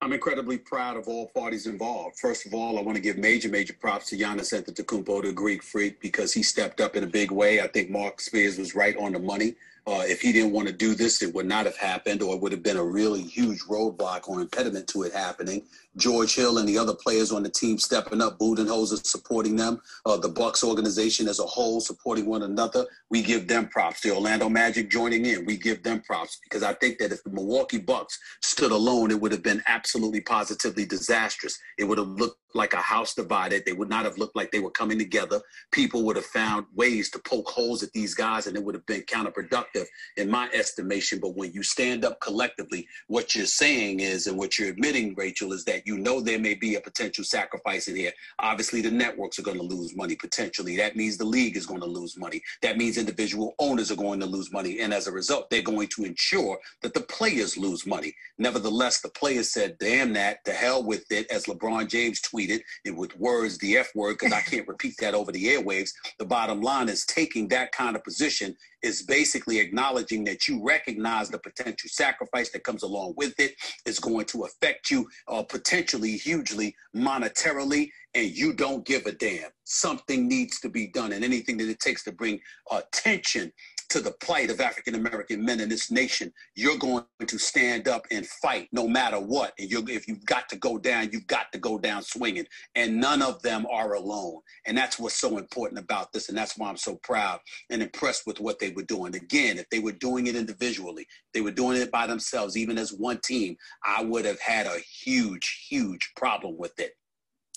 G: I'm incredibly proud of all parties involved. First of all, I want to give major, major props to Giannis Antetokounmpo, the Greek freak, because he stepped up in a big way. I think Marc Spears was right on the money. Uh, if he didn't want to do this, it would not have happened, or it would have been a really huge roadblock or impediment to it happening. George Hill and the other players on the team stepping up, Budenholzer supporting them, uh, the Bucks organization as a whole supporting one another. We give them props. The Orlando Magic joining in, we give them props because I think that if the Milwaukee Bucks stood alone, it would have been absolutely positively disastrous. It would have looked like a house divided. They would not have looked like they were coming together. People would have found ways to poke holes at these guys, and it would have been counterproductive in my estimation. But when you stand up collectively, what you're saying is, and what you're admitting, Rachel, is that you know there may be a potential sacrifice in here. Obviously, the networks are going to lose money potentially. That means the league is going to lose money. That means individual owners are going to lose money. And as a result, they're going to ensure that the players lose money. Nevertheless, the players said, damn that, to hell with it, as LeBron James tweeted, and with words, the F word, because I (laughs) can't repeat that over the airwaves. The bottom line is taking that kind of position is basically acknowledging that you recognize the potential sacrifice that comes along with it is going to affect you uh, potentially hugely monetarily and you don't give a damn something needs to be done and anything that it takes to bring attention to the plight of African American men in this nation, you're going to stand up and fight no matter what. And if you've got to go down, you've got to go down swinging. And none of them are alone. And that's what's so important about this. And that's why I'm so proud and impressed with what they were doing. Again, if they were doing it individually, they were doing it by themselves, even as one team, I would have had a huge, huge problem with it.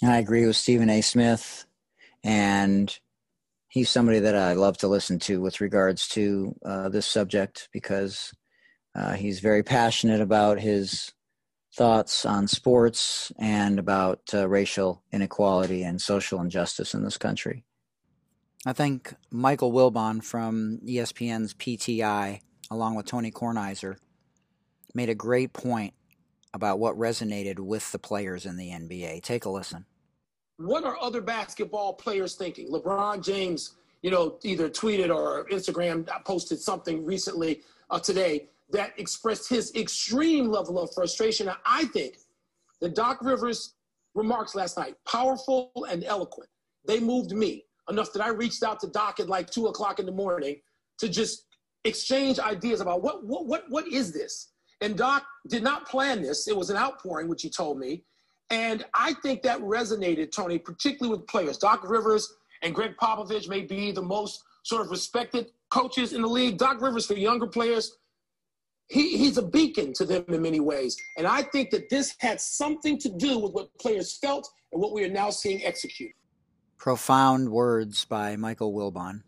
A: I agree with Stephen A. Smith. And he's somebody that I love to listen to with regards to uh, this subject because uh, he's very passionate about his thoughts on sports and about uh, racial inequality and social injustice in this country. I think Michael Wilbon from ESPN's PTI, along with Tony Kornheiser, made a great point about what resonated with the players in the NBA. Take a listen
H: what are other basketball players thinking? LeBron James, you know, either tweeted or Instagram posted something recently uh, today that expressed his extreme level of frustration. I think the Doc Rivers remarks last night, powerful and eloquent. They moved me enough that I reached out to Doc at like two o'clock in the morning to just exchange ideas about what what what what is this? And Doc did not plan this. It was an outpouring, which he told me. And I think that resonated, Tony, particularly with players. Doc Rivers and Gregg Popovich may be the most sort of respected coaches in the league. Doc Rivers, for younger players, he, he's a beacon to them in many ways. And I think that this had something to do with what players felt and what we are now seeing executed.
A: Profound words by Michael Wilbon.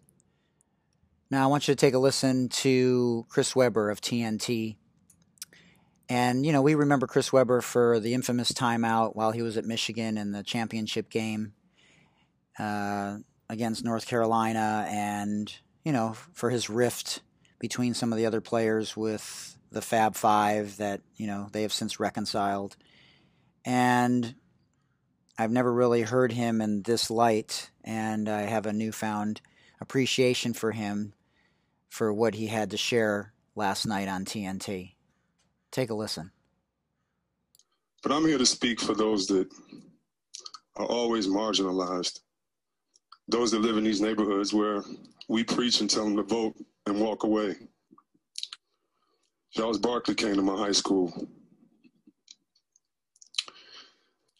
A: Now, I want you to take a listen to Chris Webber of TNT and, you know, we remember Chris Webber for the infamous timeout while he was at Michigan in the championship game uh, against North Carolina and, you know, for his rift between some of the other players with the Fab Five that, you know, they have since reconciled. And I've never really heard him in this light, and I have a newfound appreciation for him for what he had to share last night on TNT. Take a listen.
I: But I'm here to speak for those that are always marginalized, those that live in these neighborhoods where we preach and tell them to vote and walk away. Charles Barkley came to my high school.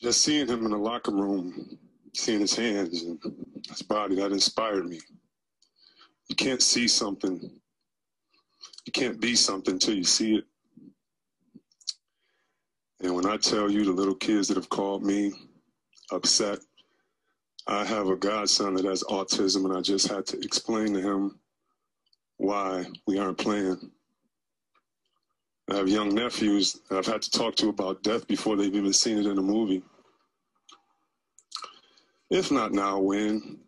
I: Just seeing him in the locker room, seeing his hands and his body, that inspired me. You can't see something, you can't be something until you see it. And when I tell you the little kids that have called me upset, I have a godson that has autism, and I just had to explain to him why we aren't playing. I have young nephews that I've had to talk to about death before they've even seen it in a movie. If not now, when?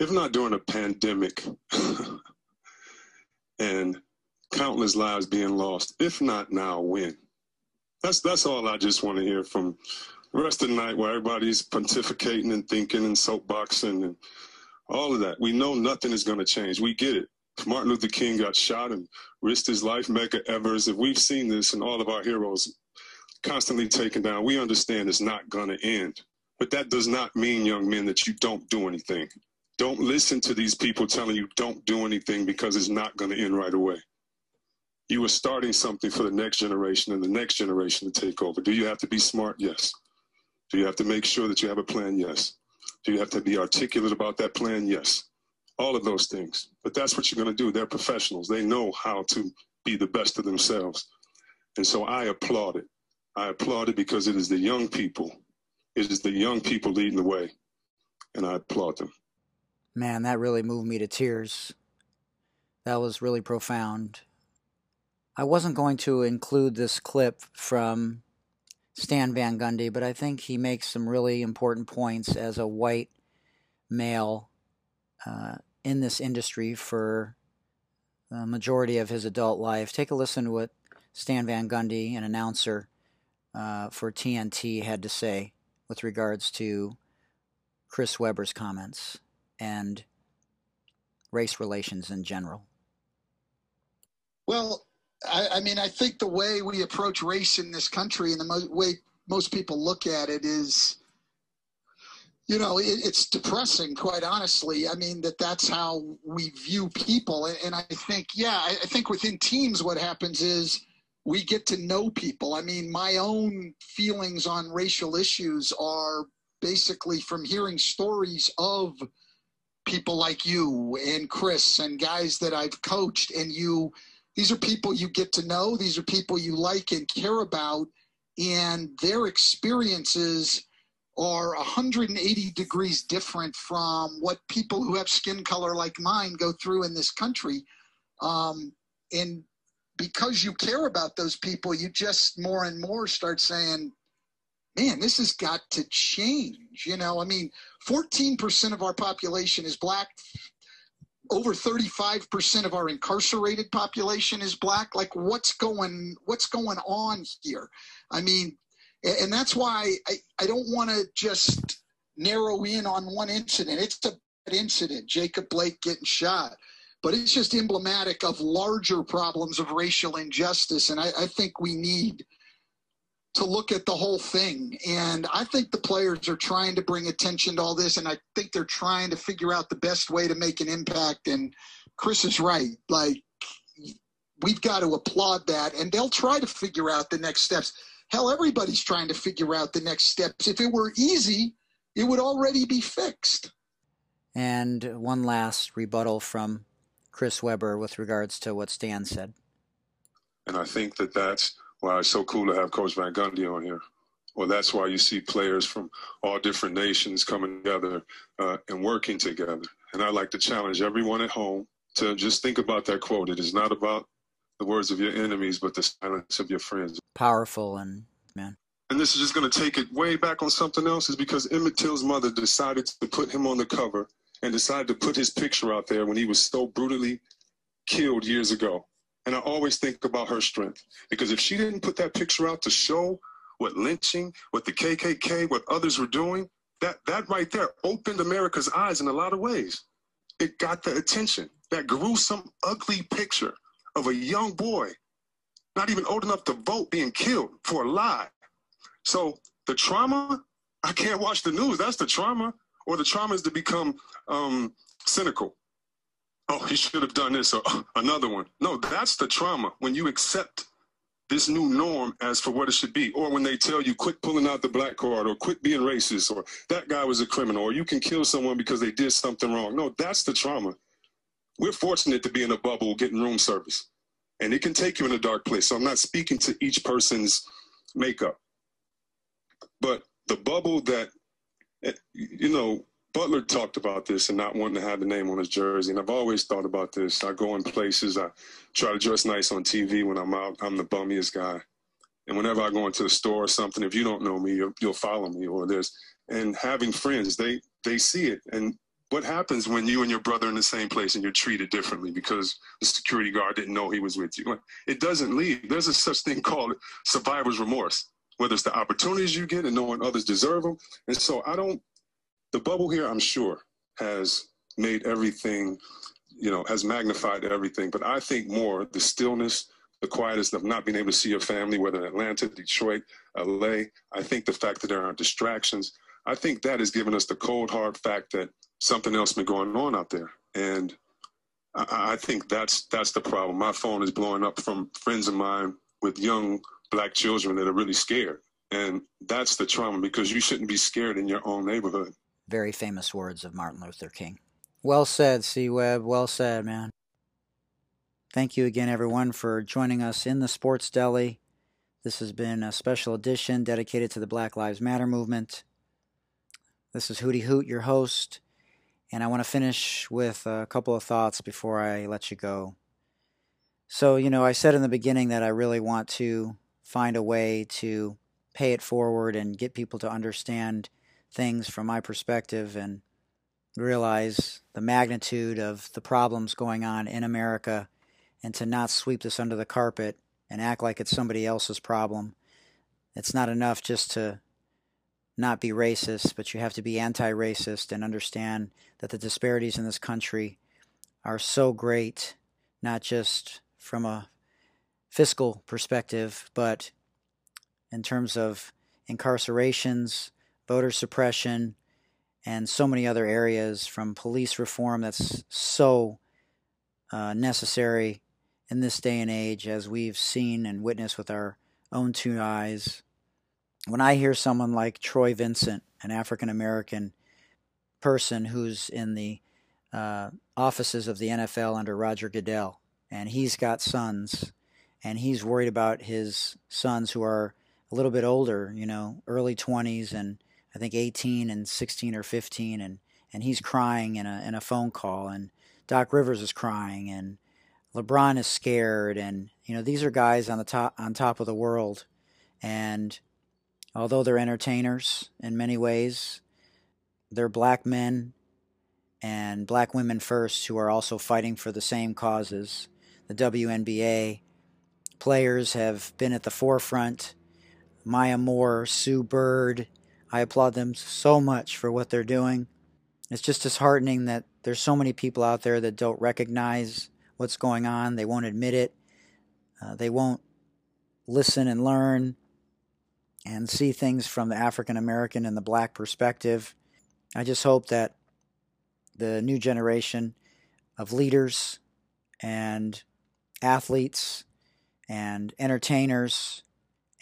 I: If not during a pandemic (laughs) and countless lives being lost, if not now, when? That's that's all I just want to hear from the rest of the night where everybody's pontificating and thinking and soapboxing and all of that. We know nothing is going to change. We get it. Martin Luther King got shot and risked his life, Medgar Evers, if we've seen this and all of our heroes constantly taken down, we understand it's not going to end. But that does not mean, young men, that you don't do anything. Don't listen to these people telling you don't do anything because it's not going to end right away you are starting something for the next generation and the next generation to take over. Do you have to be smart? Yes. Do you have to make sure that you have a plan? Yes. Do you have to be articulate about that plan? Yes. All of those things. But that's what you're going to do. They're professionals. They know how to be the best of themselves. And so I applaud it. I applaud it because it is the young people it is the young people leading the way, and I applaud them.
A: Man, that really moved me to tears. That was really profound. I wasn't going to include this clip from Stan Van Gundy, but I think he makes some really important points as a white male uh, in this industry for the majority of his adult life. Take a listen to what Stan Van Gundy, an announcer uh, for TNT, had to say with regards to Chris Webber's comments and race relations in general.
J: Well, I, I mean, I think the way we approach race in this country and the mo- way most people look at it is you know it, it's depressing quite honestly. I mean that that's how we view people. And, i think yeah I, I, think within teams what happens is we get to know people. I mean my own feelings on racial issues are basically from hearing stories of people like you and chris and guys that i've coached and you these are people you get to know these are people you like and care about and their experiences are 180 degrees different from what people who have skin color like mine go through in this country. Um, and because you care about those people, you just more and more start saying, man, this has got to change. You know, I mean, 14% of our population is black. Over 35% of our incarcerated population is black. Like what's going, what's going on here? I mean, and that's why I, I don't want to just narrow in on one incident. It's a bad incident, Jacob Blake getting shot, but it's just emblematic of larger problems of racial injustice. And I, I think we need to look at the whole thing. And I think the players are trying to bring attention to all this, and I think they're trying to figure out the best way to make an impact. And Chris is right. Like, we've got to applaud that, and they'll try to figure out the next steps Hell, everybody's trying to figure out the next steps. If it were easy, it would already be fixed.
A: And one last rebuttal from Chris Webber with regards to what Stan said.
I: And I think that that's why it's so cool to have Coach Van Gundy on here. Well, that's why you see players from all different nations coming together uh, and working together. And I like to challenge everyone at home to just think about that quote. It is not about the words of your enemies, but the silence of your friends.
A: Powerful and man.
I: And this is just going to take it way back on something else, is because Emmett Till's mother decided to put him on the cover and decided to put his picture out there when he was so brutally killed years ago. And I always think about her strength because if she didn't put that picture out to show what lynching, what the KKK, what others were doing, that that right there opened America's eyes in a lot of ways. It got the attention. That gruesome, ugly picture of a young boy, not even old enough to vote, being killed for a lie. So the trauma, I can't watch the news. That's the trauma. Or the trauma is to become um, cynical. Oh, he should have done this or oh, another one. No, that's the trauma. When you accept this new norm as for what it should be, or when they tell you quit pulling out the black card, or quit being racist, or that guy was a criminal, or you can kill someone because they did something wrong. No, that's the trauma we're fortunate to be in a bubble getting room service. And it can take you in a dark place. So I'm not speaking to each person's makeup. But the bubble that, eh, you know, Butler talked about this and not wanting to have the name on his jersey. And I've always thought about this. I go in places, I try to dress nice on TV when I'm out. I'm the bummiest guy. And whenever I go into the store or something, if you don't know me, you'll, you'll follow me or there's, and having friends, they, they see it. And what happens when you and your brother in the same place and you're treated differently because the security guard didn't know he was with you? It doesn't leave. There's a such thing called survivor's remorse, whether it's the opportunities you get and knowing others deserve them. And so I don't, the bubble here, I'm sure, has made everything, you know, has magnified everything. But I think more the stillness, the quietness of not being able to see your family, whether in Atlanta, Detroit, LA. I think the fact that there aren't distractions. I think that has given us the cold hard fact that something else been going on out there. And I, I think that's that's the problem. My phone is blowing up from friends of mine with young black children that are really scared. And that's the trauma because you shouldn't be scared in your own neighborhood.
A: Very famous words of Martin Luther King. Well said, C Webb. Well said, man. Thank you again, everyone, for joining us in the Sports Deli. This has been a special edition dedicated to the Black Lives Matter movement. This is Hootie Hoot, your host, and I want to finish with a couple of thoughts before I let you go. So, you know, I said in the beginning that I really want to find a way to pay it forward and get people to understand things from my perspective and realize the magnitude of the problems going on in America and to not sweep this under the carpet and act like it's somebody else's problem. It's not enough just to not be racist, but you have to be anti racist and understand that the disparities in this country are so great, not just from a fiscal perspective, but in terms of incarcerations, voter suppression, and so many other areas from police reform that's so uh, necessary in this day and age, as we've seen and witnessed with our own two eyes. When I hear someone like Troy Vincent, an African American person who's in the uh, offices of the NFL under Roger Goodell, and he's got sons, and he's worried about his sons who are a little bit older, you know, early 20s and I think 18 and 16 or 15 and and he's crying in a in a phone call and Doc Rivers is crying and LeBron is scared and you know these are guys on the top on top of the world and although they're entertainers in many ways they're black men and black women first who are also fighting for the same causes. The WNBA players have been at the forefront. Maya Moore, Sue Bird, I applaud them so much for what they're doing. It's just disheartening that there's so many people out there that don't recognize what's going on. They won't admit it. Uh, they won't listen and learn and see things from the African American and the black perspective. I just hope that the new generation of leaders and athletes and entertainers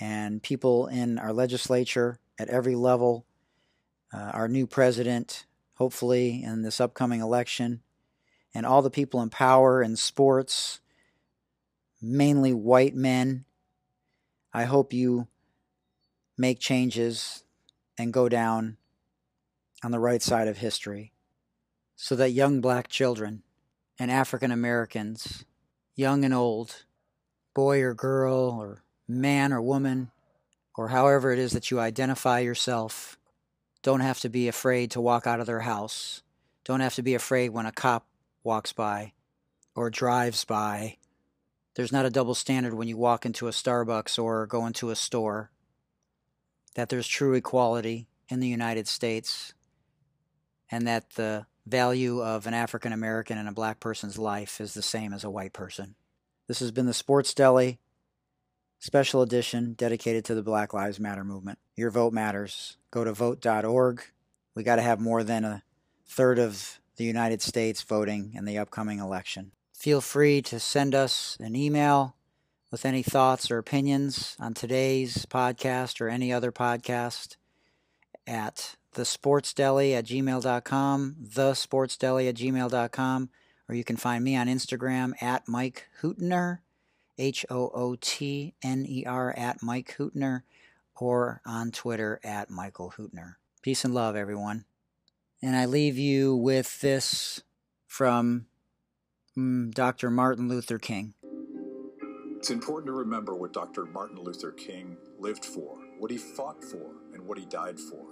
A: and people in our legislature at every level. Uh, our new president, hopefully, in this upcoming election, and all the people in power in sports, mainly white men. I hope you make changes and go down on the right side of history so that young black children and African Americans, young and old, boy or girl, or man or woman, or however it is that you identify yourself, don't have to be afraid to walk out of their house. Don't have to be afraid when a cop walks by or drives by. There's not a double standard when you walk into a Starbucks or go into a store. That there's true equality in the United States and that the value of an African American and a black person's life is the same as a white person. This has been the Sports Deli special edition dedicated to the Black Lives Matter movement. Your vote matters. Go to vote.org. We got to have more than a third of the United States voting in the upcoming election. Feel free to send us an email with any thoughts or opinions on today's podcast or any other podcast at thesportsdeli at gmail.com, thesportsdeli at gmail.com, or you can find me on Instagram at Mike Hootner H O O T N E R, at Mike Hootner, or on Twitter at Michael Hootner. Peace and love, everyone. And I leave you with this from mm, Dr. Martin Luther King.
K: It's important to remember what Dr. Martin Luther King lived for, what he fought for, and what he died for.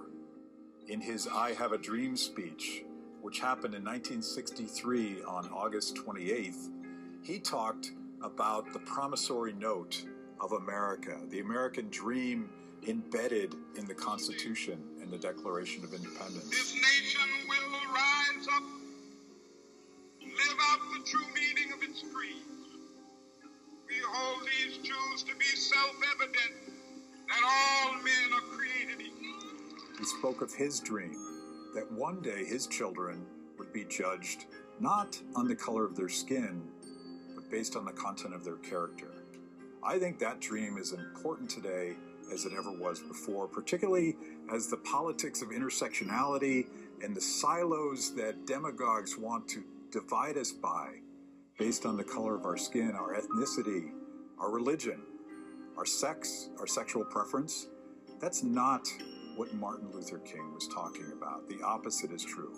K: In his I Have a Dream speech, which happened in 1963 on August 28th, he talked about the promissory note of America, the American dream embedded in the Constitution and the Declaration of Independence.
L: This nation will rise up, live out the true meaning of its creed. We hold these truths to be self evident that all men are created equal.
K: He spoke of his dream that one day his children would be judged not on the color of their skin, based on the content of their character. I think that dream is important today as it ever was before, particularly as the politics of intersectionality and the silos that demagogues want to divide us by based on the color of our skin, our ethnicity, our religion, our sex, our sexual preference. That's not what Martin Luther King was talking about. The opposite is true.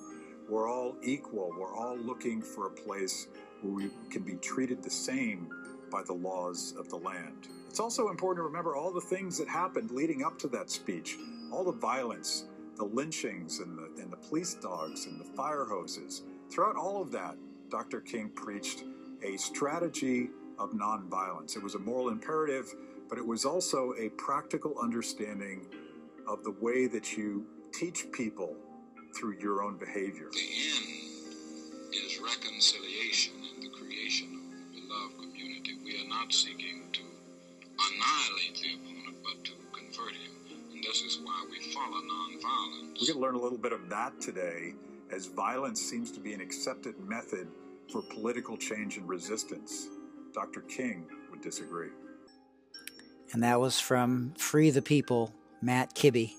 K: We're all equal. We're all looking for a place we can be treated the same by the laws of the land. It's also important to remember all the things that happened leading up to that speech, all the violence, the lynchings and the, and the police dogs and the fire hoses. Throughout all of that, Dr. King preached a strategy of nonviolence. It was a moral imperative, but it was also a practical understanding of the way that you teach people through your own behavior.
L: The end is reconciliation not seeking to annihilate the opponent, but to convert him. And this is why we follow nonviolence.
K: We're going to learn a little bit of that today, as violence seems to be an accepted method for political change and resistance. Dr. King would disagree.
A: And that was from Free the People, Matt Kibbe.